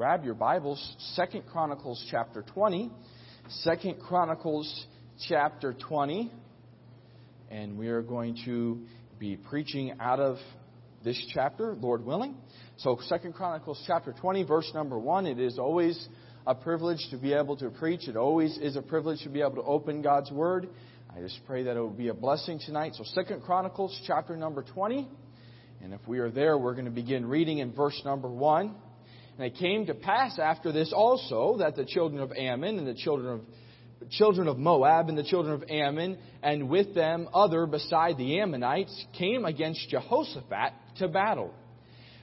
grab your Bibles, Second Chronicles chapter 20. Second Chronicles chapter 20. And we are going to be preaching out of this chapter, Lord willing. So Second Chronicles chapter 20, verse number 1. It is always a privilege to be able to preach. It always is a privilege to be able to open God's Word. I just pray that it will be a blessing tonight. So Second Chronicles chapter number 20. And if we are there, we're going to begin reading in verse number 1. And it came to pass after this also that the children of Ammon and the children of children of Moab and the children of Ammon, and with them other beside the Ammonites, came against Jehoshaphat to battle.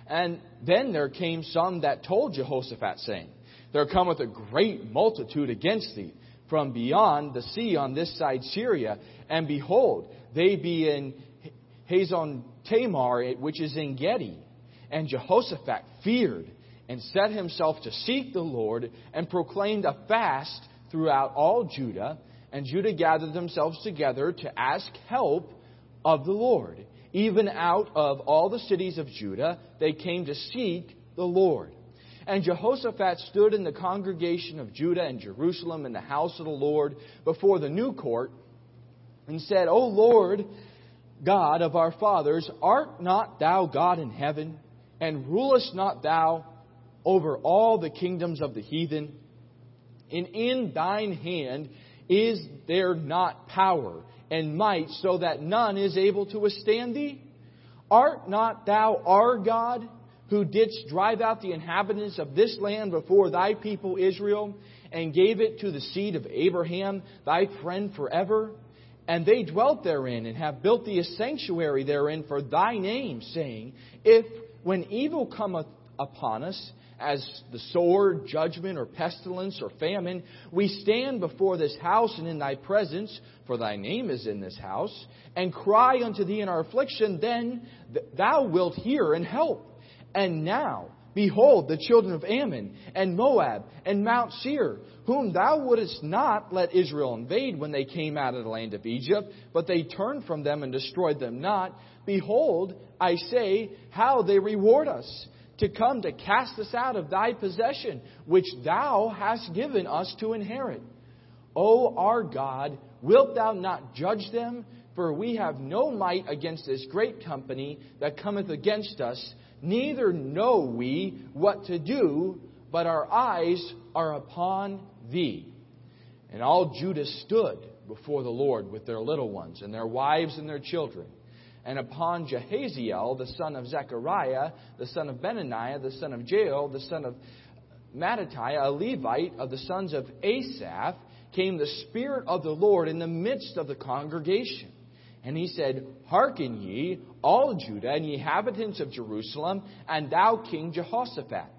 And then there came some that told Jehoshaphat, saying, There cometh a great multitude against thee from beyond the sea on this side Syria, and behold, they be in Hazon Tamar, which is En Gedi. And Jehoshaphat feared and set himself to seek the Lord and proclaimed a fast throughout all Judah. And Judah gathered themselves together to ask help of the Lord. Even out of all the cities of Judah, they came to seek the Lord. And Jehoshaphat stood in the congregation of Judah and Jerusalem in the house of the Lord before the new court and said, O Lord, God of our fathers, art not thou God in heaven? And rulest not thou over all the kingdoms of the heathen. And in thine hand is there not power and might, so that none is able to withstand thee? Art not thou our God, who didst drive out the inhabitants of this land before thy people Israel, and gave it to the seed of Abraham, thy friend forever? And they dwelt therein, and have built thee a sanctuary therein for thy name, saying, If when evil cometh upon us, as the sword, judgment, or pestilence, or famine, we stand before this house and in thy presence, for thy name is in this house, and cry unto thee in our affliction, then thou wilt hear and help. And now, behold, the children of Ammon, and Moab, and Mount Seir, whom thou wouldest not let Israel invade when they came out of the land of Egypt, but they turned from them and destroyed them not. Behold, I say, how they reward us to come to cast us out of thy possession, which thou hast given us to inherit. O our God, wilt thou not judge them? For we have no might against this great company that cometh against us, neither know we what to do, but our eyes are upon thee. And all Judah stood before the Lord with their little ones, and their wives and their children and upon Jehaziel, the son of Zechariah, the son of Benaiah, the son of Jael, the son of Mattithiah, a Levite of the sons of Asaph, came the Spirit of the Lord in the midst of the congregation. And he said, Hearken ye, all Judah and ye inhabitants of Jerusalem, and thou King Jehoshaphat.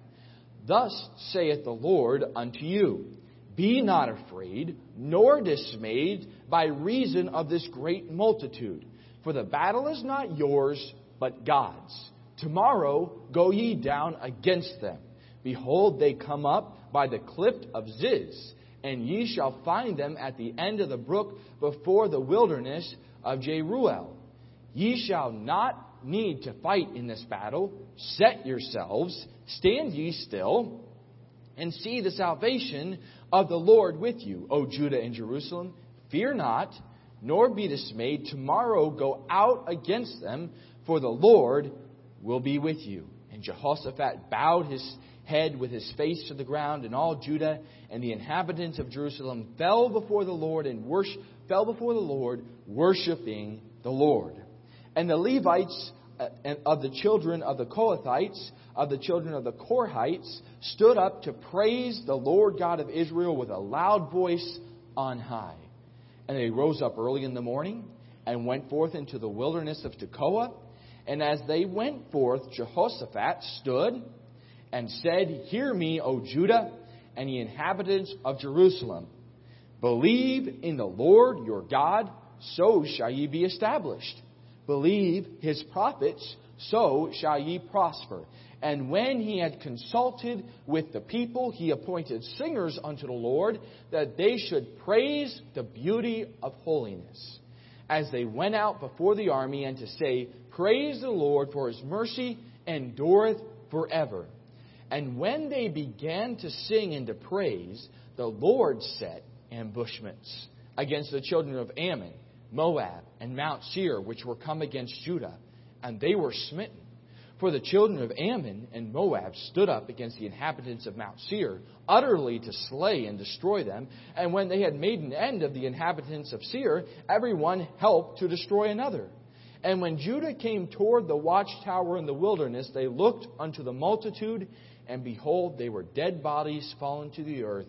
Thus saith the Lord unto you Be not afraid, nor dismayed by reason of this great multitude for the battle is not yours, but God's. Tomorrow go ye down against them. Behold, they come up by the cliff of Ziz, and ye shall find them at the end of the brook before the wilderness of Jeruel. Ye shall not need to fight in this battle. Set yourselves, stand ye still, and see the salvation of the Lord with you, O Judah and Jerusalem. Fear not nor be dismayed. Tomorrow go out against them, for the Lord will be with you. And Jehoshaphat bowed his head with his face to the ground, and all Judah and the inhabitants of Jerusalem fell before the Lord and worship, fell before the Lord, worshiping the Lord. And the Levites uh, of the children of the Kohathites, of the children of the Korhites, stood up to praise the Lord God of Israel with a loud voice on high. And they rose up early in the morning and went forth into the wilderness of Tekoa. And as they went forth, Jehoshaphat stood and said, Hear me, O Judah, and ye inhabitants of Jerusalem. Believe in the Lord your God, so shall ye be established. Believe his prophets, so shall ye prosper. And when he had consulted with the people, he appointed singers unto the Lord, that they should praise the beauty of holiness. As they went out before the army, and to say, Praise the Lord, for his mercy endureth forever. And when they began to sing and to praise, the Lord set ambushments against the children of Ammon, Moab, and Mount Seir, which were come against Judah, and they were smitten. For the children of Ammon and Moab stood up against the inhabitants of Mount Seir, utterly to slay and destroy them. And when they had made an end of the inhabitants of Seir, every one helped to destroy another. And when Judah came toward the watchtower in the wilderness, they looked unto the multitude, and behold, they were dead bodies fallen to the earth,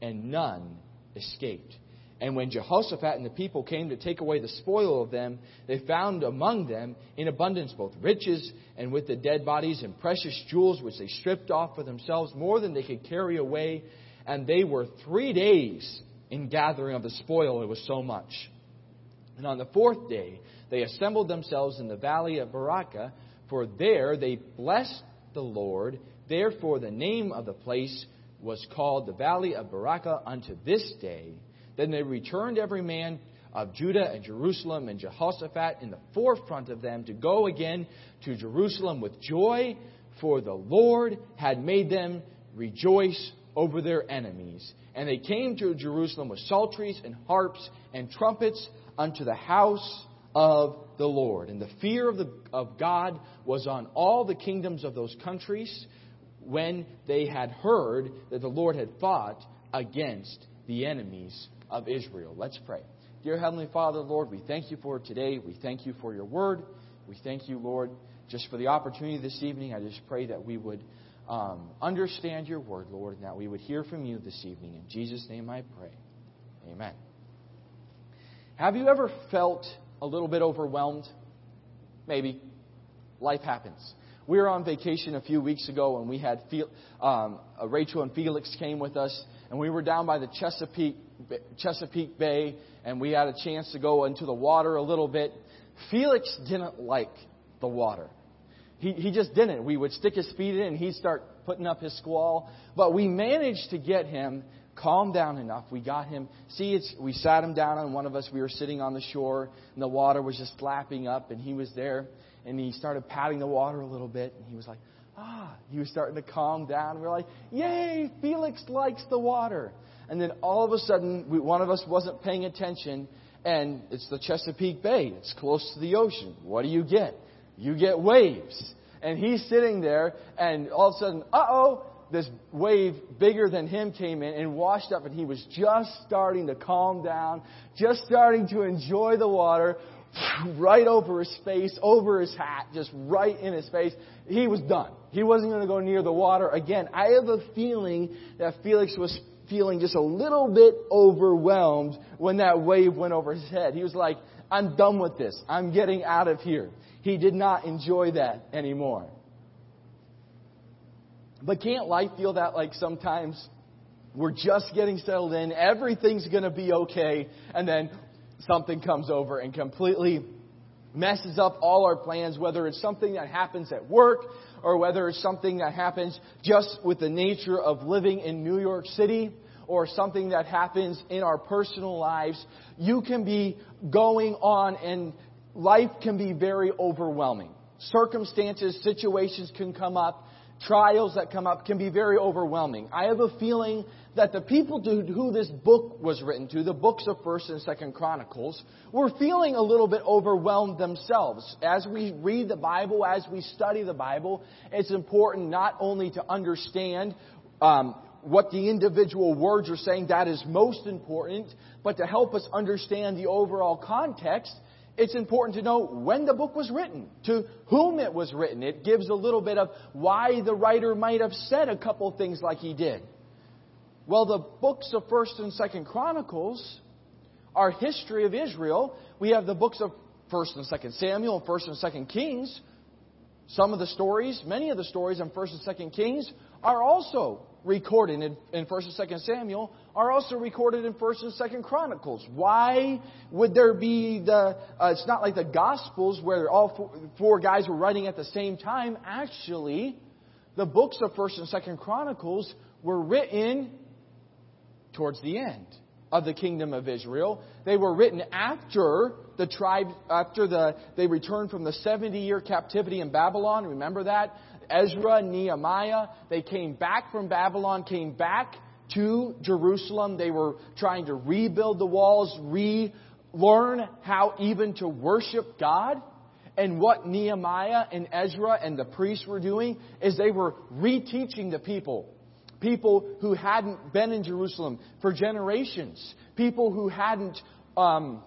and none escaped. And when Jehoshaphat and the people came to take away the spoil of them, they found among them in abundance both riches and with the dead bodies and precious jewels which they stripped off for themselves more than they could carry away. And they were three days in gathering of the spoil. It was so much. And on the fourth day, they assembled themselves in the valley of Berachah, for there they blessed the Lord. Therefore, the name of the place was called the valley of Berachah unto this day. Then they returned every man of Judah and Jerusalem and Jehoshaphat in the forefront of them to go again to Jerusalem with joy, for the Lord had made them rejoice over their enemies. And they came to Jerusalem with psalteries and harps and trumpets unto the house of the Lord. And the fear of, the, of God was on all the kingdoms of those countries when they had heard that the Lord had fought against the enemies of Israel. Let's pray. Dear Heavenly Father, Lord, we thank you for today. We thank you for your word. We thank you, Lord, just for the opportunity this evening. I just pray that we would um, understand your word, Lord, and that we would hear from you this evening. In Jesus' name I pray. Amen. Have you ever felt a little bit overwhelmed? Maybe. Life happens. We were on vacation a few weeks ago, and we had um, Rachel and Felix came with us, and we were down by the Chesapeake Chesapeake Bay, and we had a chance to go into the water a little bit. Felix didn't like the water. He, he just didn't. We would stick his feet in, and he'd start putting up his squall. But we managed to get him calmed down enough. We got him. See, it's, we sat him down on one of us. We were sitting on the shore, and the water was just lapping up, and he was there, and he started patting the water a little bit, and he was like, ah, he was starting to calm down. We were like, yay, Felix likes the water and then all of a sudden, we, one of us wasn't paying attention, and it's the Chesapeake Bay. It's close to the ocean. What do you get? You get waves. And he's sitting there, and all of a sudden, uh oh, this wave bigger than him came in and washed up, and he was just starting to calm down, just starting to enjoy the water, right over his face, over his hat, just right in his face. He was done. He wasn't going to go near the water again. I have a feeling that Felix was feeling just a little bit overwhelmed when that wave went over his head. He was like, I'm done with this. I'm getting out of here. He did not enjoy that anymore. But can't life feel that like sometimes we're just getting settled in, everything's going to be okay, and then something comes over and completely messes up all our plans, whether it's something that happens at work or whether it's something that happens just with the nature of living in New York City or something that happens in our personal lives, you can be going on and life can be very overwhelming. Circumstances, situations can come up, trials that come up can be very overwhelming. I have a feeling that the people to who this book was written to, the books of 1st and 2nd Chronicles, were feeling a little bit overwhelmed themselves. As we read the Bible, as we study the Bible, it's important not only to understand um, what the individual words are saying, that is most important, but to help us understand the overall context, it's important to know when the book was written, to whom it was written. It gives a little bit of why the writer might have said a couple things like he did. Well, the books of 1st and 2nd Chronicles are history of Israel. We have the books of 1st and 2nd Samuel and 1st and 2nd Kings. Some of the stories, many of the stories in 1st and 2nd Kings are also recorded in, in 1st and 2nd Samuel, are also recorded in 1st and 2nd Chronicles. Why would there be the, uh, it's not like the Gospels where all four, four guys were writing at the same time. Actually, the books of 1st and 2nd Chronicles were written towards the end of the kingdom of Israel. They were written after the tribe, after the, they returned from the 70 year captivity in Babylon. Remember that? Ezra, Nehemiah, they came back from Babylon, came back to Jerusalem. They were trying to rebuild the walls, relearn how even to worship God. And what Nehemiah and Ezra and the priests were doing is they were reteaching the people. People who hadn't been in Jerusalem for generations. People who hadn't um,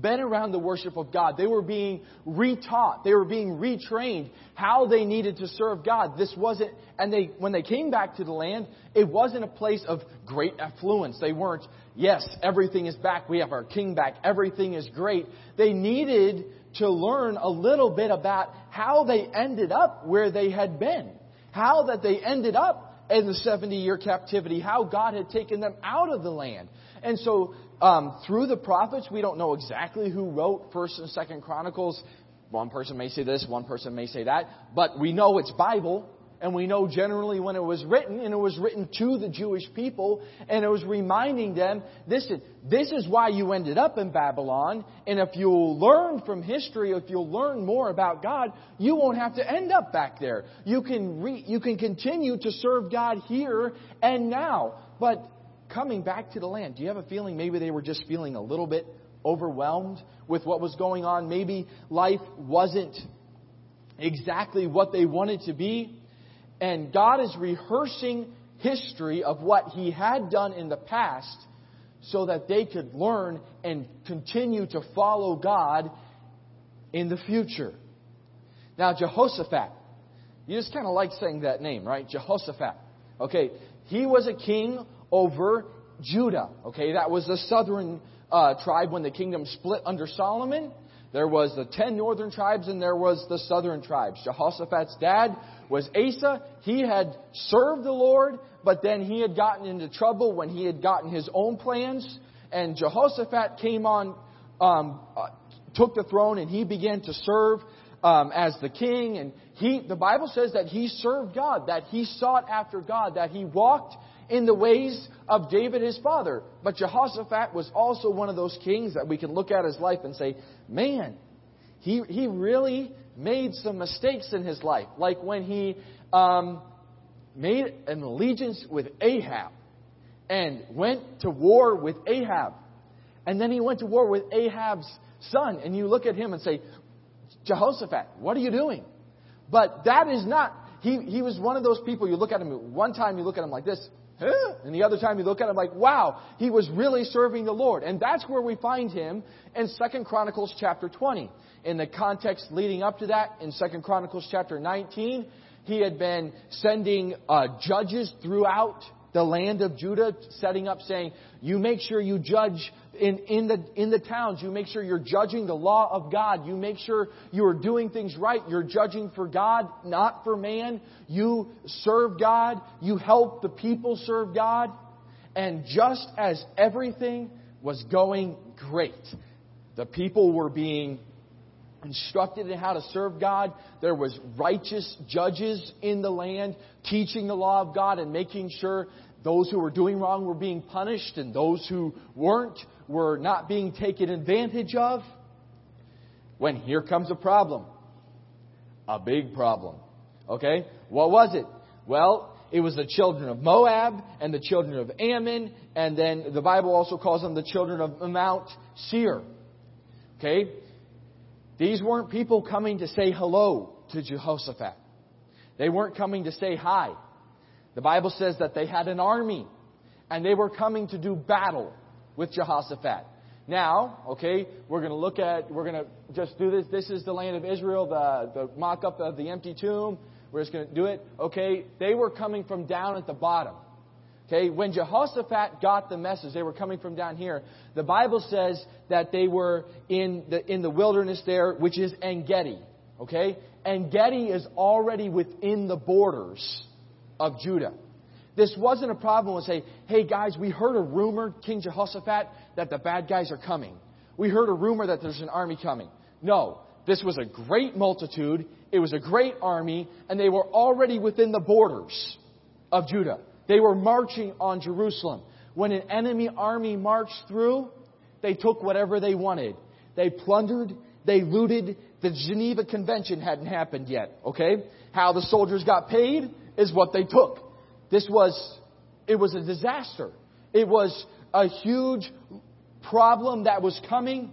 been around the worship of God. They were being retaught. They were being retrained how they needed to serve God. This wasn't, and they, when they came back to the land, it wasn't a place of great affluence. They weren't, yes, everything is back. We have our king back. Everything is great. They needed to learn a little bit about how they ended up where they had been. How that they ended up in the 70 year captivity. How God had taken them out of the land. And so um, through the prophets, we don't know exactly who wrote First and Second Chronicles. One person may say this, one person may say that, but we know it's Bible, and we know generally when it was written, and it was written to the Jewish people, and it was reminding them, listen, this is why you ended up in Babylon, and if you'll learn from history, if you'll learn more about God, you won't have to end up back there. You can re, you can continue to serve God here and now. But coming back to the land, do you have a feeling maybe they were just feeling a little bit overwhelmed with what was going on? Maybe life wasn't exactly what they wanted to be. And God is rehearsing history of what He had done in the past so that they could learn and continue to follow God in the future. Now, Jehoshaphat, you just kind of like saying that name, right? Jehoshaphat. Okay, he was a king over Judah. Okay, that was the southern uh, tribe when the kingdom split under Solomon. There was the ten northern tribes and there was the southern tribes. Jehoshaphat's dad was Asa. He had served the Lord, but then he had gotten into trouble when he had gotten his own plans. And Jehoshaphat came on, um, uh, took the throne, and he began to serve um, as the king. And he, the Bible says that he served God, that he sought after God, that he walked in the ways of David his father. But Jehoshaphat was also one of those kings that we can look at his life and say, man, he, he really made some mistakes in his life. Like when he um, made an allegiance with Ahab and went to war with Ahab. And then he went to war with Ahab's son. And you look at him and say, Jehoshaphat, what are you doing? But that is not, he, he was one of those people, you look at him, one time you look at him like this, Huh? And the other time you look at him like, wow, he was really serving the Lord. And that's where we find him in Second Chronicles chapter 20. In the context leading up to that, in Second Chronicles chapter 19, he had been sending uh, judges throughout the land of Judah, setting up saying, you make sure you judge in, in, the, in the towns. You make sure you're judging the law of God. You make sure you are doing things right. You're judging for God, not for man. You serve God. You help the people serve God. And just as everything was going great, the people were being instructed in how to serve God. There was righteous judges in the land teaching the law of God and making sure those who were doing wrong were being punished and those who weren't were not being taken advantage of. When here comes a problem. A big problem. Okay? What was it? Well, it was the children of Moab and the children of Ammon, and then the Bible also calls them the children of Mount Seir. Okay? These weren't people coming to say hello to Jehoshaphat. They weren't coming to say hi. The Bible says that they had an army and they were coming to do battle with Jehoshaphat. Now, okay, we're going to look at, we're going to just do this. This is the land of Israel, the, the mock up of the empty tomb. We're just going to do it. Okay, they were coming from down at the bottom. Okay, when Jehoshaphat got the message, they were coming from down here. The Bible says that they were in the, in the wilderness there, which is Engedi. Okay? Engedi is already within the borders of Judah. This wasn't a problem with say, hey guys, we heard a rumor, King Jehoshaphat, that the bad guys are coming. We heard a rumor that there's an army coming. No, this was a great multitude. It was a great army, and they were already within the borders of Judah. They were marching on Jerusalem. When an enemy army marched through, they took whatever they wanted. They plundered, they looted, the Geneva Convention hadn't happened yet, okay? How the soldiers got paid is what they took. This was, it was a disaster. It was a huge problem that was coming.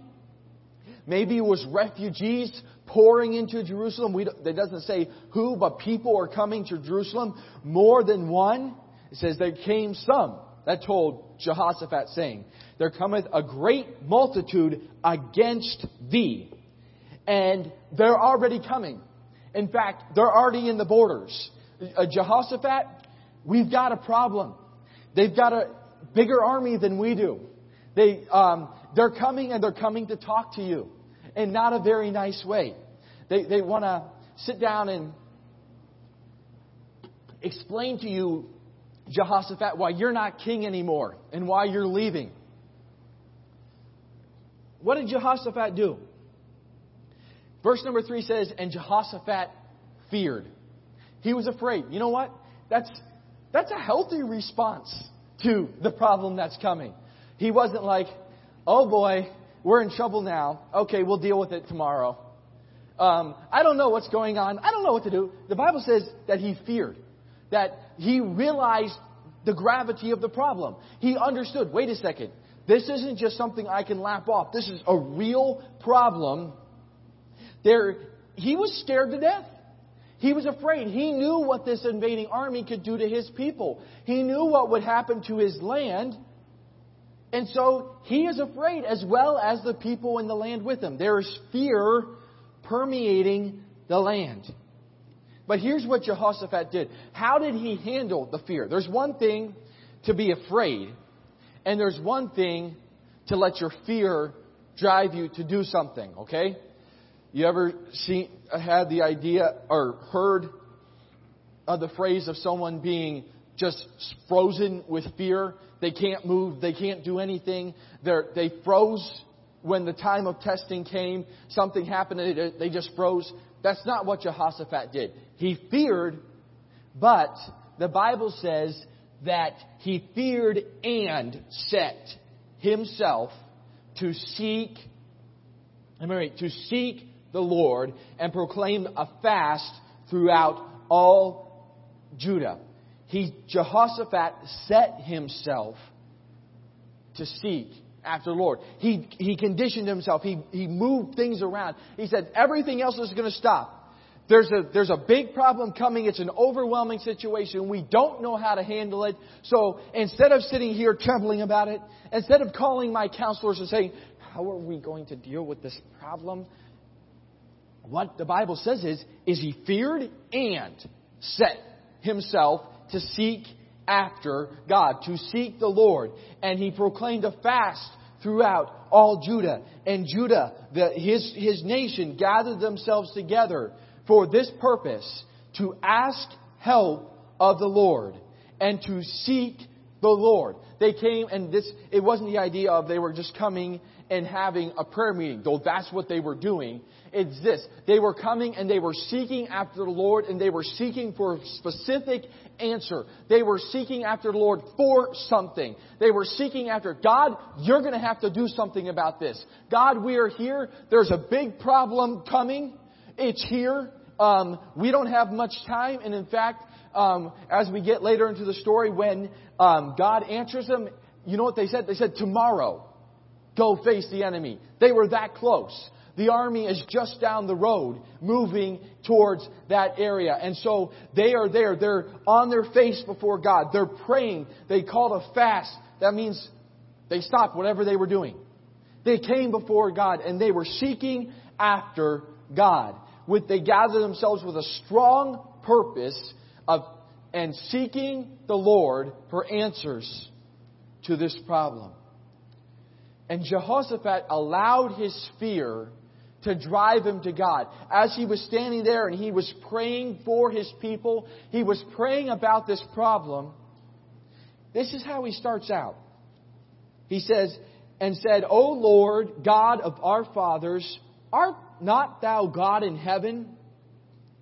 Maybe it was refugees pouring into Jerusalem. It doesn't say who, but people are coming to Jerusalem. More than one. It says there came some. That told Jehoshaphat saying, There cometh a great multitude against thee. And they're already coming. In fact, they're already in the borders. Uh, Jehoshaphat, we've got a problem. They've got a bigger army than we do. They, um, they're coming and they're coming to talk to you in not a very nice way. They, they want to sit down and explain to you, Jehoshaphat, why you're not king anymore and why you're leaving. What did Jehoshaphat do? Verse number three says, And Jehoshaphat feared. He was afraid. You know what? That's, that's a healthy response to the problem that's coming. He wasn't like, oh boy, we're in trouble now. Okay, we'll deal with it tomorrow. Um, I don't know what's going on. I don't know what to do. The Bible says that he feared, that he realized the gravity of the problem. He understood, wait a second, this isn't just something I can lap off. This is a real problem. There, he was scared to death. He was afraid. He knew what this invading army could do to his people. He knew what would happen to his land. And so he is afraid as well as the people in the land with him. There is fear permeating the land. But here's what Jehoshaphat did. How did he handle the fear? There's one thing to be afraid, and there's one thing to let your fear drive you to do something, okay? You ever seen, had the idea or heard of the phrase of someone being just frozen with fear? They can't move. They can't do anything. They're, they froze when the time of testing came. Something happened and they just froze. That's not what Jehoshaphat did. He feared, but the Bible says that he feared and set himself to seek, I mean, to seek the Lord and proclaimed a fast throughout all Judah. He, Jehoshaphat set himself to seek after the Lord. He, he conditioned himself. He, he moved things around. He said, everything else is going to stop. There's a, there's a big problem coming. It's an overwhelming situation. We don't know how to handle it. So instead of sitting here trembling about it, instead of calling my counselors and saying, how are we going to deal with this problem? What the Bible says is, is he feared and set himself to seek after God, to seek the Lord. And he proclaimed a fast throughout all Judah. And Judah, the, his, his nation, gathered themselves together for this purpose, to ask help of the Lord and to seek the Lord. They came and this, it wasn't the idea of they were just coming and having a prayer meeting, though that's what they were doing. It's this. They were coming and they were seeking after the Lord and they were seeking for a specific answer. They were seeking after the Lord for something. They were seeking after, God, you're going to have to do something about this. God, we are here. There's a big problem coming. It's here. Um, we don't have much time. And in fact, um, as we get later into the story, when um, God answers them, you know what they said? They said, tomorrow, go face the enemy. They were that close. The army is just down the road moving towards that area. And so they are there. They're on their face before God. They're praying. They called a fast. That means they stopped whatever they were doing. They came before God and they were seeking after God. With, they gathered themselves with a strong purpose of, and seeking the Lord for answers to this problem. And Jehoshaphat allowed his fear to drive him to God. As he was standing there and he was praying for his people, he was praying about this problem. This is how he starts out. He says, and said, O Lord, God of our fathers, art not thou God in heaven?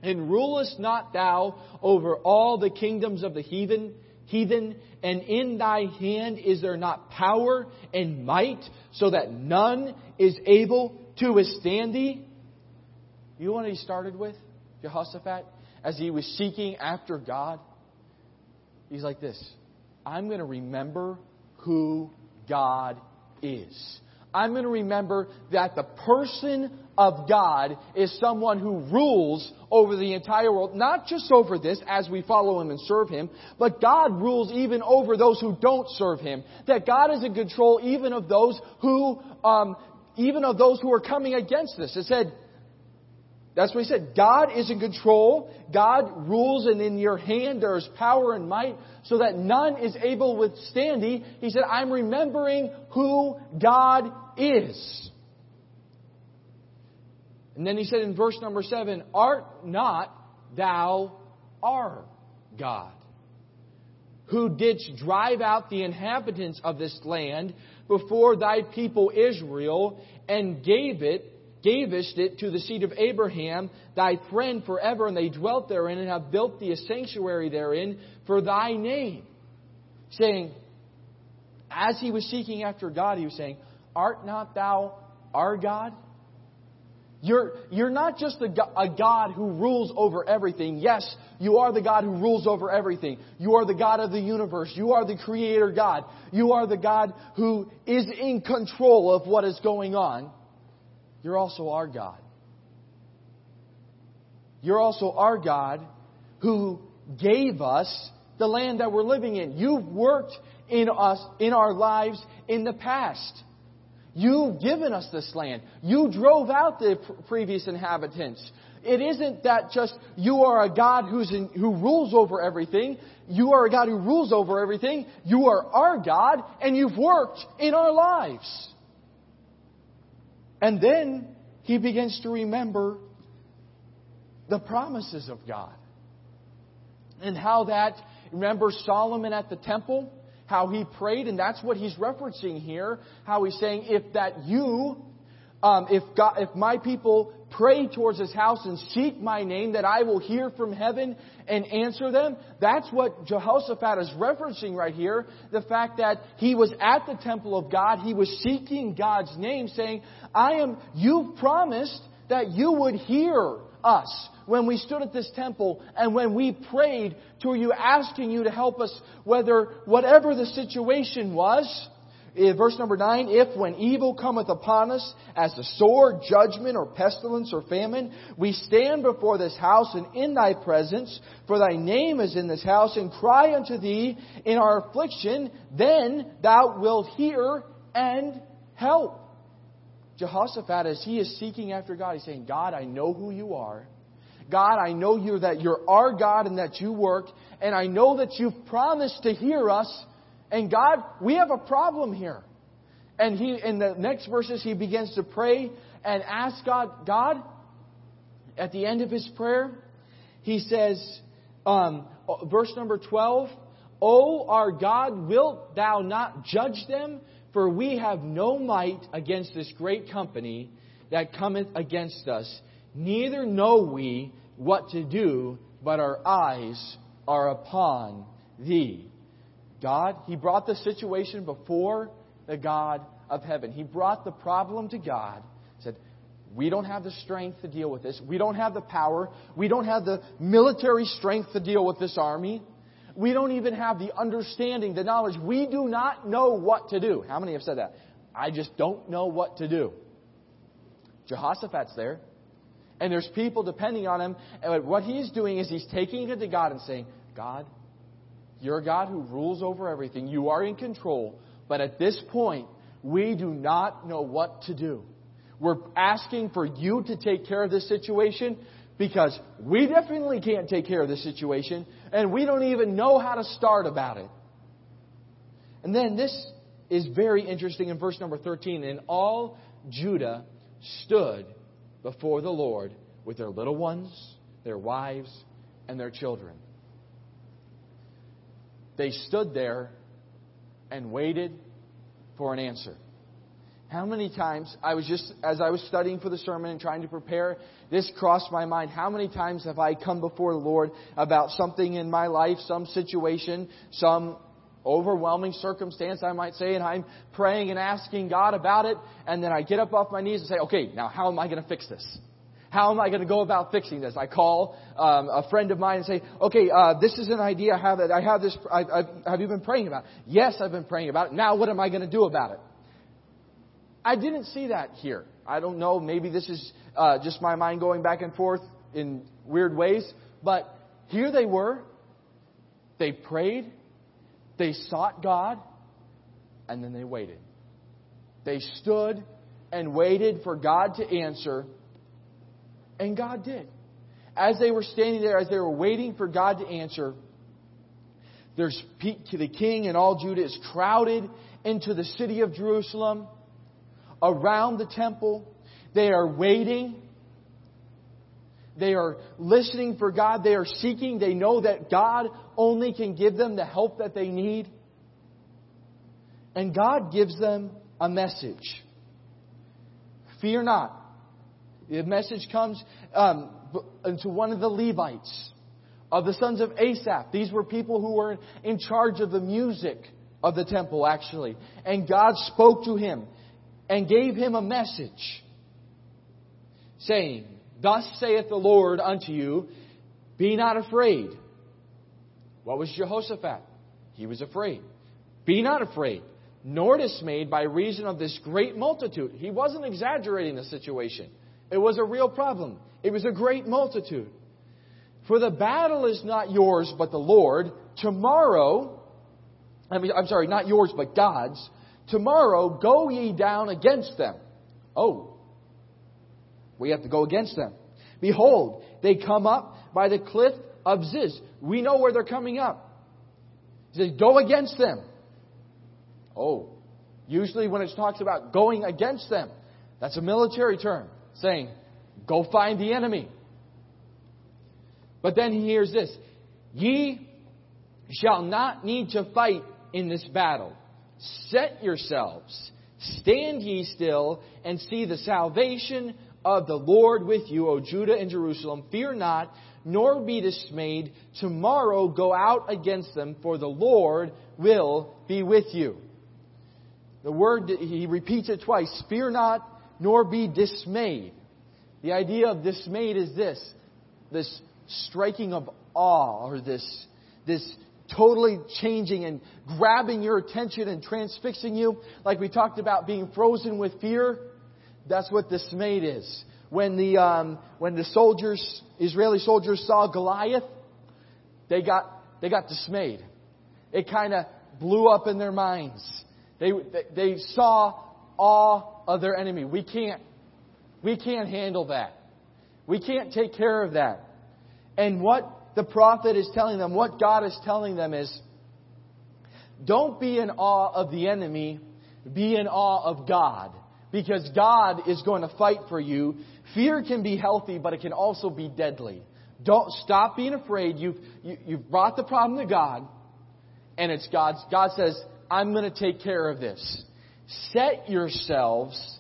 And rulest not thou over all the kingdoms of the heathen? Heathen, and in thy hand is there not power and might, so that none is able to withstand thee? You know what he started with, Jehoshaphat, as he was seeking after God? He's like this I'm going to remember who God is. I'm going to remember that the person of God is someone who rules over the entire world, not just over this as we follow Him and serve Him, but God rules even over those who don't serve Him. That God is in control even of those who, um, even of those who are coming against us. It said, that's what he said. God is in control. God rules, and in your hand there is power and might, so that none is able to withstand. He said, I'm remembering who God is. And then he said in verse number seven, Art not thou our God, who didst drive out the inhabitants of this land before thy people Israel, and gave it gavest it to the seed of Abraham, thy friend forever, and they dwelt therein and have built thee a sanctuary therein for thy name. Saying, as he was seeking after God, he was saying, Art not thou our God? You're, you're not just a, a God who rules over everything. Yes, you are the God who rules over everything. You are the God of the universe. You are the creator God. You are the God who is in control of what is going on. You're also our God. You're also our God who gave us the land that we're living in. You've worked in us, in our lives in the past. You've given us this land. You drove out the previous inhabitants. It isn't that just you are a God who's in, who rules over everything. You are a God who rules over everything. You are our God, and you've worked in our lives. And then he begins to remember the promises of God. And how that, remember Solomon at the temple? How he prayed, and that's what he's referencing here. How he's saying, if that you, um, if God, if my people pray towards his house and seek my name, that I will hear from heaven and answer them. That's what Jehoshaphat is referencing right here. The fact that he was at the temple of God, he was seeking God's name, saying, I am, you've promised that you would hear us when we stood at this temple and when we prayed to you, asking you to help us, whether, whatever the situation was, eh, Verse number 9, if when evil cometh upon us, as a sword, judgment, or pestilence, or famine, we stand before this house and in thy presence, for thy name is in this house, and cry unto thee in our affliction, then thou wilt hear and help. Jehoshaphat, as he is seeking after God, he's saying, God, I know who you are. God, I know you that you're our God and that you work, and I know that you've promised to hear us and God, we have a problem here. And he, in the next verses, he begins to pray and ask God, God, at the end of his prayer, he says, um, verse number 12, O our God, wilt thou not judge them? For we have no might against this great company that cometh against us, neither know we what to do, but our eyes are upon thee. God, He brought the situation before the God of heaven. He brought the problem to God. Said, we don't have the strength to deal with this. We don't have the power. We don't have the military strength to deal with this army. We don't even have the understanding, the knowledge. We do not know what to do. How many have said that? I just don't know what to do. Jehoshaphat's there. And there's people depending on him. And what he's doing is he's taking it to God and saying, God, you're a God who rules over everything. You are in control. But at this point, we do not know what to do. We're asking for you to take care of this situation because we definitely can't take care of this situation and we don't even know how to start about it. And then this is very interesting in verse number 13. And all Judah stood before the Lord with their little ones, their wives, and their children. They stood there and waited for an answer. How many times, I was just, as I was studying for the sermon and trying to prepare, this crossed my mind. How many times have I come before the Lord about something in my life, some situation, some overwhelming circumstance, I might say, and I'm praying and asking God about it, and then I get up off my knees and say, okay, now how am I going to fix this? How am I going to go about fixing this? I call um, a friend of mine and say, okay, uh, this is an idea I have. That I have this. I, I've, have you been praying about? It? Yes, I've been praying about it. Now, what am I going to do about it? I didn't see that here. I don't know. Maybe this is uh, just my mind going back and forth in weird ways. But here they were. They prayed. They sought God. And then they waited. They stood and waited for God to answer. And God did. As they were standing there, as they were waiting for God to answer, there's to the king and all Judah is crowded into the city of Jerusalem, around the temple. They are waiting. They are listening for God. They are seeking. They know that God only can give them the help that they need. And God gives them a message. Fear not. The message comes um, to one of the Levites, of the sons of Asaph. These were people who were in charge of the music of the temple, actually. And God spoke to him and gave him a message, saying, Thus saith the Lord unto you, Be not afraid. What was Jehoshaphat? He was afraid. Be not afraid, nor dismayed by reason of this great multitude. He wasn't exaggerating the situation. It was a real problem. It was a great multitude. For the battle is not yours, but the Lord. Tomorrow, I mean, I'm sorry, not yours, but God's. Tomorrow go ye down against them. Oh, we have to go against them. Behold, they come up by the cliff of Ziz. We know where they're coming up. He says, go against them. Oh, usually when it talks about going against them, that's a military term, saying, go find the enemy. But then he hears this Ye shall not need to fight in this battle. Set yourselves, stand ye still, and see the salvation of the Lord with you, O Judah and Jerusalem. Fear not, nor be dismayed. Tomorrow go out against them, for the Lord will be with you. The word, he repeats it twice. Fear not, nor be dismayed. The idea of dismayed is this, this striking of awe, or this, this totally changing and grabbing your attention and transfixing you, like we talked about being frozen with fear. That's what dismayed is. When the, um, when the soldiers, Israeli soldiers saw Goliath, they got, they got dismayed. It kind of blew up in their minds. They, they saw awe of their enemy. We can't, we can't handle that. We can't take care of that. And what the prophet is telling them, what God is telling them is, don't be in awe of the enemy, be in awe of God because God is going to fight for you. Fear can be healthy, but it can also be deadly. Don't stop being afraid. You've, you, have you have brought the problem to God, and it's God's. God says, I'm going to take care of this. Set yourselves,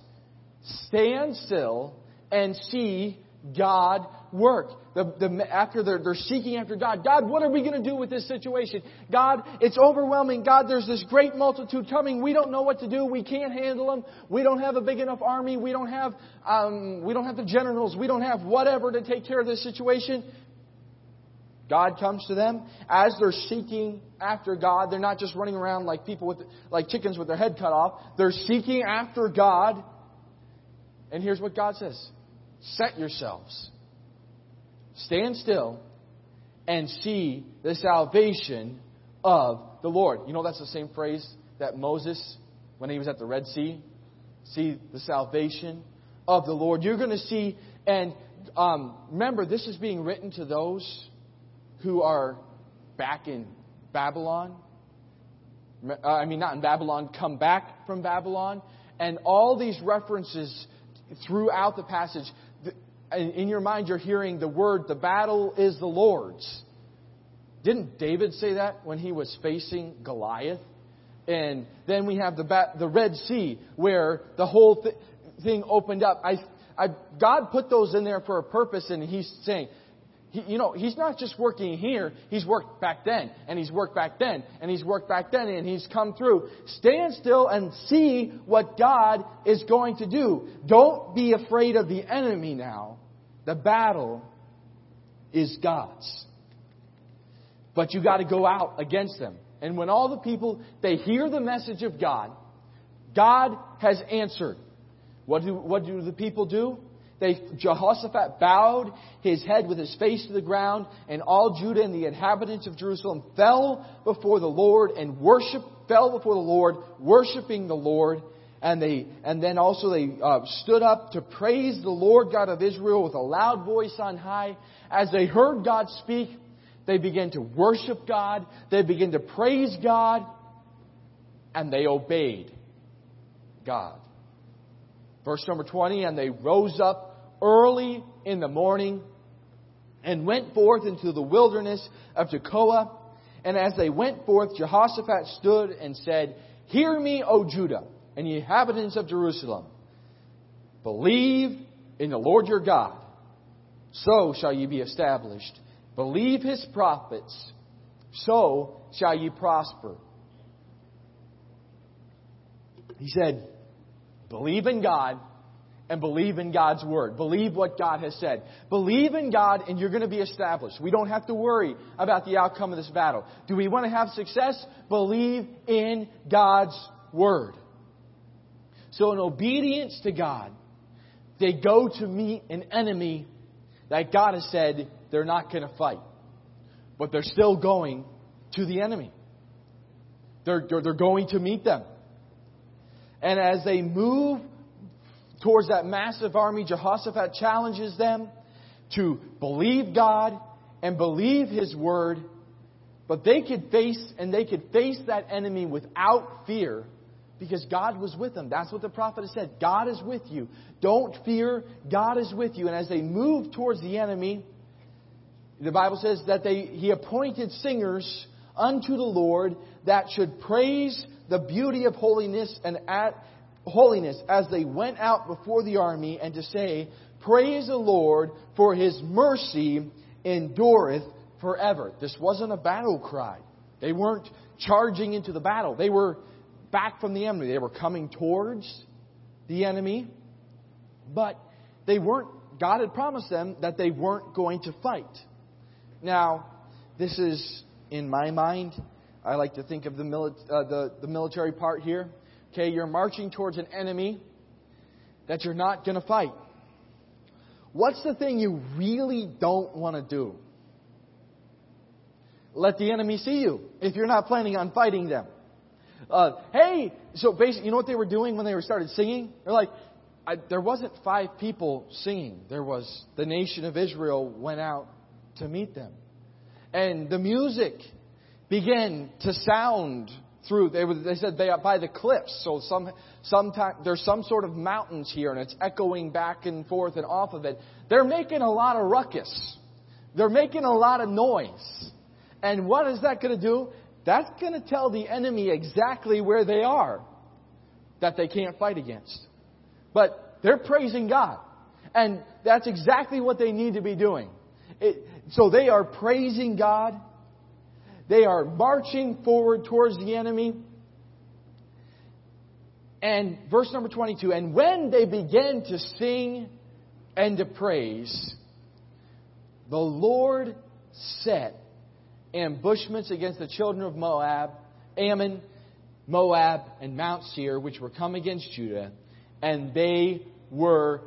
stand still, and see God work. The, the, after they're, they're seeking after God, God, what are we going to do with this situation? God, it's overwhelming. God, there's this great multitude coming. We don't know what to do. We can't handle them. We don't have a big enough army. We don't have, um, we don't have the generals. We don't have whatever to take care of this situation. God comes to them as they're seeking after God. They're not just running around like people with, like chickens with their head cut off. They're seeking after God. And here's what God says. Set yourselves stand still and see the salvation of the Lord. You know, that's the same phrase that Moses, when he was at the Red Sea, see the salvation of the Lord. You're going to see, and um, remember, this is being written to those who are back in Babylon. Uh, I mean, not in Babylon, come back from Babylon. And all these references throughout the passage, in your mind, you're hearing the word, the battle is the Lord's. Didn't David say that when he was facing Goliath? And then we have the, the Red Sea, where the whole th- thing opened up. I, I, God put those in there for a purpose, and He's saying, he, you know, He's not just working here, He's worked back then, and He's worked back then, and He's worked back then, and He's come through. Stand still and see what God is going to do. Don't be afraid of the enemy now The battle is God's. But you got to go out against them. And when all the people, they hear the message of God, God has answered. What do, what do the people do? They, Jehoshaphat bowed his head with his face to the ground, and all Judah and the inhabitants of Jerusalem fell before the Lord and worship, fell before the Lord, worshiping the Lord. And they, and then also they uh, stood up to praise the Lord God of Israel with a loud voice on high. As they heard God speak, they began to worship God. They began to praise God. And they obeyed God. Verse number 20, and they rose up early in the morning and went forth into the wilderness of Tekoa. And as they went forth, Jehoshaphat stood and said, Hear me, O Judah, and ye inhabitants of Jerusalem. Believe in the Lord your God, so shall ye be established. Believe his prophets, so shall ye prosper. He said, Believe in God and believe in God's word. Believe what God has said. Believe in God and you're going to be established. We don't have to worry about the outcome of this battle. Do we want to have success? Believe in God's word. So in obedience to God, they go to meet an enemy that God has said they're not going to fight. But they're still going to the enemy. They're, they're, they're going to meet them. And as they move towards that massive army, Jehoshaphat challenges them to believe God and believe His word. But they could face, and they could face that enemy without fear because God was with them. That's what the prophet has said. God is with you. Don't fear. God is with you. And as they move towards the enemy, the Bible says that they, he appointed singers unto the Lord that should praise the beauty of holiness and at holiness as they went out before the army and to say, Praise the Lord for his mercy endureth forever. This wasn't a battle cry. They weren't charging into the battle. They were back from the enemy. They were coming towards the enemy, but they weren't, God had promised them that they weren't going to fight. Now, this is, in my mind, I like to think of the, mili- uh, the, the military part here. Okay, you're marching towards an enemy that you're not going to fight. What's the thing you really don't want to do? Let the enemy see you if you're not planning on fighting them. Uh, hey, so basically, you know what they were doing when they were started singing? They're like, I, there wasn't five people singing. There was the nation of Israel went out to meet them, and the music began to sound through. They, were, they said they are by the cliffs. So some, sometime, there's some sort of mountains here, and it's echoing back and forth and off of it. They're making a lot of ruckus. They're making a lot of noise. And what is that going to do? That's going to tell the enemy exactly where they are that they can't fight against. But they're praising God. And that's exactly what they need to be doing. It, so they are praising God they are marching forward towards the enemy. And verse number 22 And when they began to sing and to praise, the Lord set ambushments against the children of Moab, Ammon, Moab, and Mount Seir, which were come against Judah, and they were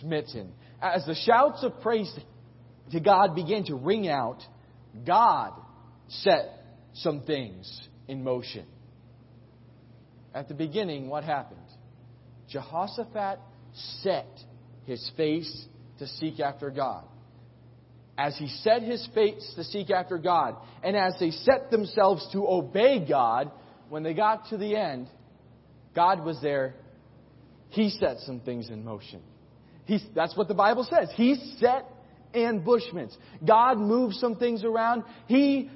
smitten. As the shouts of praise to God began to ring out, God set some things in motion. At the beginning, what happened? Jehoshaphat set his face to seek after God. As he set his face to seek after God, and as they set themselves to obey God, when they got to the end, God was there. He set some things in motion. He, that's what the Bible says. He set ambushments. God moved some things around. He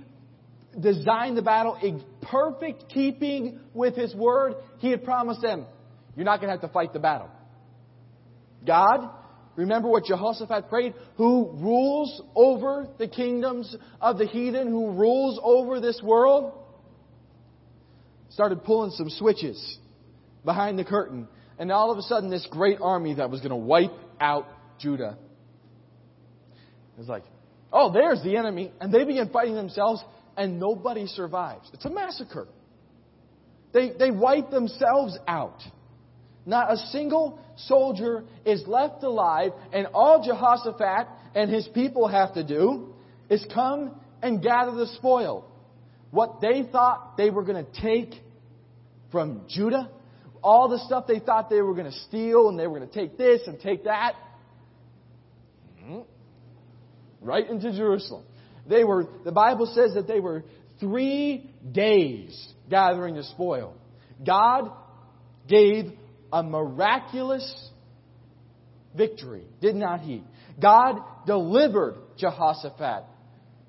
designed the battle in perfect keeping with His Word. He had promised them, you're not going to have to fight the battle. God, remember what Jehoshaphat prayed, who rules over the kingdoms of the heathen, who rules over this world, started pulling some switches behind the curtain. And all of a sudden, this great army that was going to wipe out Judah It's like, oh, there's the enemy. And they begin fighting themselves, and nobody survives. It's a massacre. They, they wipe themselves out. Not a single soldier is left alive, and all Jehoshaphat and his people have to do is come and gather the spoil. What they thought they were going to take from Judah, all the stuff they thought they were going to steal, and they were going to take this and take that, hmm, right into Jerusalem. They were, the Bible says that they were three days gathering the spoil. God gave a miraculous victory, did not He? God delivered Jehoshaphat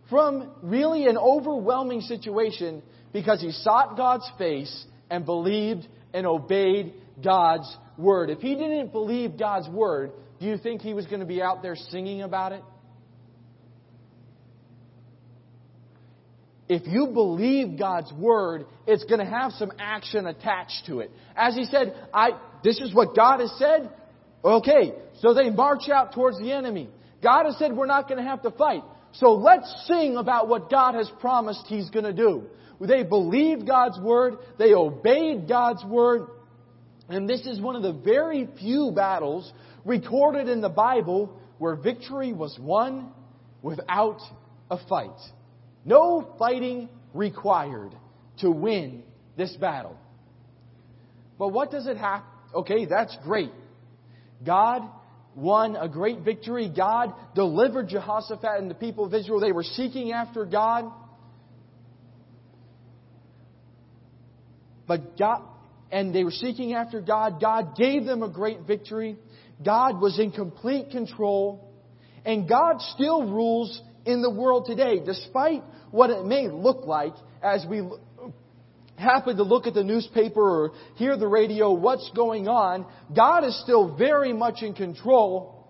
from really an overwhelming situation because he sought God's face and believed and obeyed God's word. If he didn't believe God's word, do you think he was going to be out there singing about it? If you believe God's word, it's going to have some action attached to it. As he said, I, this is what God has said. Okay, so they march out towards the enemy. God has said we're not going to have to fight. So let's sing about what God has promised He's going to do. They believed God's word. They obeyed God's word. And this is one of the very few battles recorded in the Bible where victory was won without a fight. No fighting required to win this battle. But what does it have? Okay, that's great. God won a great victory. God delivered Jehoshaphat and the people of Israel. They were seeking after God. But God, and they were seeking after God. God gave them a great victory. God was in complete control. And God still rules in the world today, despite what it may look like as we happen to look at the newspaper or hear the radio, what's going on, God is still very much in control.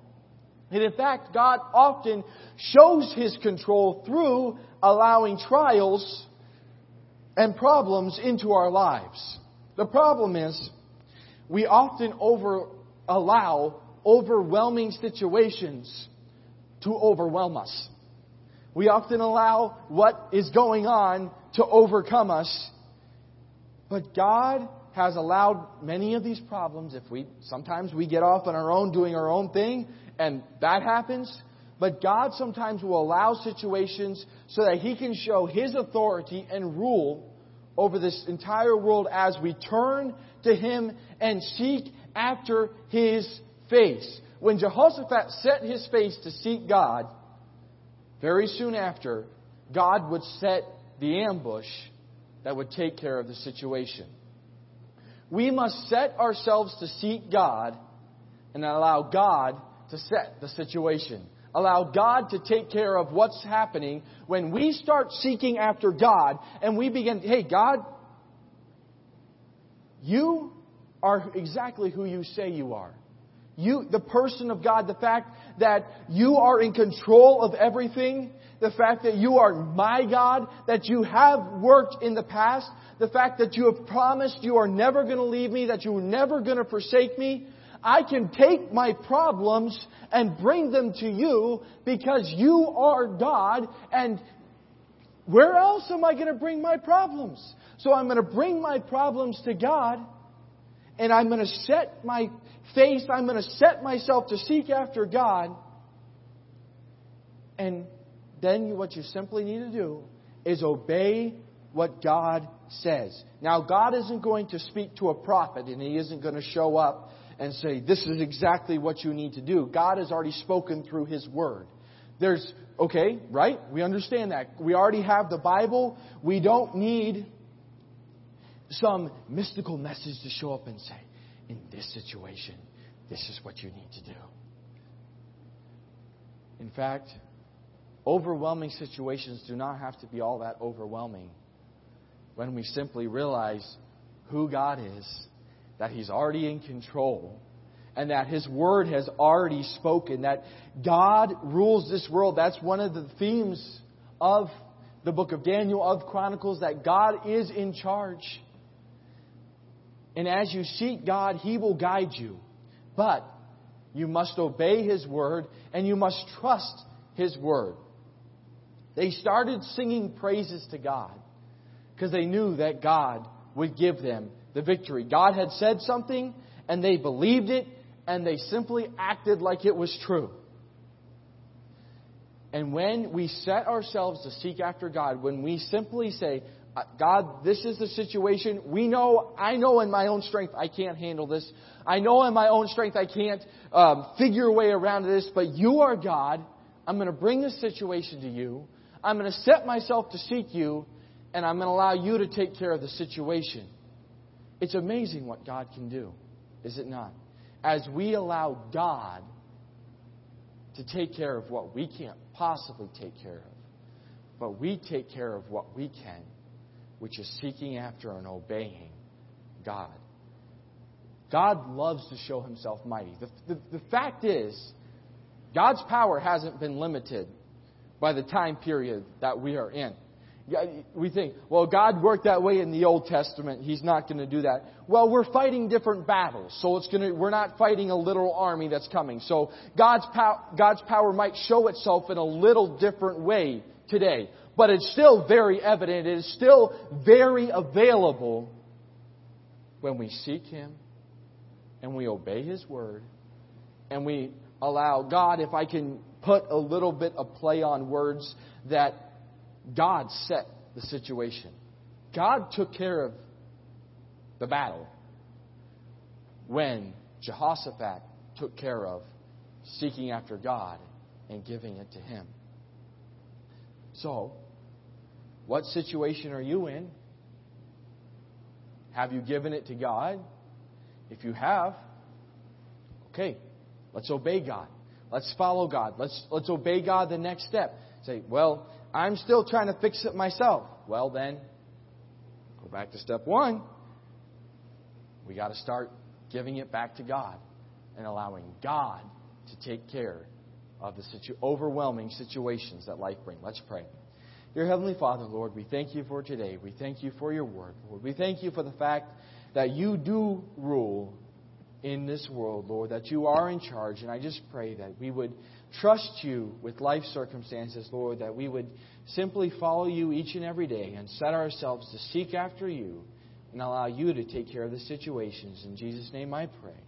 And in fact, God often shows His control through allowing trials and problems into our lives. The problem is, we often over allow overwhelming situations to overwhelm us. We often allow what is going on to overcome us. But God has allowed many of these problems. If we sometimes we get off on our own doing our own thing and that happens. But God sometimes will allow situations so that he can show his authority and rule over this entire world as we turn to him and seek after his face. When Jehoshaphat set his face to seek God very soon after, God would set the ambush that would take care of the situation. We must set ourselves to seek God and allow God to set the situation. Allow God to take care of what's happening when we start seeking after God and we begin, hey, God, you are exactly who you say you are. You, the person of God, the fact that you are in control of everything, the fact that you are my God, that you have worked in the past, the fact that you have promised you are never going to leave me, that you are never going to forsake me, I can take my problems and bring them to you because you are God and where else am I going to bring my problems? So I'm going to bring my problems to God and I'm going to set my face, I'm going to set myself to seek after God. And then what you simply need to do is obey what God says. Now, God isn't going to speak to a prophet and he isn't going to show up and say, This is exactly what you need to do. God has already spoken through his word. There's, okay, right? We understand that. We already have the Bible. We don't need some mystical message to show up and say, in this situation, this is what you need to do. In fact, overwhelming situations do not have to be all that overwhelming when we simply realize who God is, that He's already in control, and that His Word has already spoken, that God rules this world. That's one of the themes of the book of Daniel, of Chronicles, that God is in charge. And as you seek God, He will guide you. But you must obey His word and you must trust His Word. They started singing praises to God because they knew that God would give them the victory. God had said something, and they believed it, and they simply acted like it was true. And when we set ourselves to seek after God, when we simply say, God, this is the situation. We know, I know in my own strength I can't handle this. I know in my own strength I can't um, figure a way around this, but you are God. I'm going to bring this situation to you. I'm going to set myself to seek you, and I'm going to allow you to take care of the situation. It's amazing what God can do, is it not? As we allow God to take care of what we can't possibly take care of, but we take care of what we can which is seeking after and obeying God. God loves to show himself mighty. The, the, the, fact is, God's power hasn't been limited by the time period that we are in. We think, well, God worked that way in the Old Testament. He's not going to do that. Well, we're fighting different battles, so it's going to, we're not fighting a literal army that's coming. So God's, pow, God's power might show itself in a little different way today. But it's still very evident. It is still very available when we seek Him and we obey His Word and we allow God, if I can put a little bit of play on words, that God set the situation. God took care of the battle when Jehoshaphat took care of seeking after God and giving it to Him. So, what situation are you in? Have you given it to God? If you have, okay, let's obey God. Let's follow God. Let's, let's obey God the next step. Say, well, I'm still trying to fix it myself. Well, then, go back to step one. We got to start giving it back to God and allowing God to take care of the situ- overwhelming situations that life brings. Let's pray. Dear Heavenly Father, Lord, we thank you for today. We thank you for your word, Lord. We thank you for the fact that you do rule in this world, Lord, that you are in charge. And I just pray that we would trust you with life circumstances, Lord, that we would simply follow you each and every day and set ourselves to seek after you and allow you to take care of the situations. In Jesus' name I pray.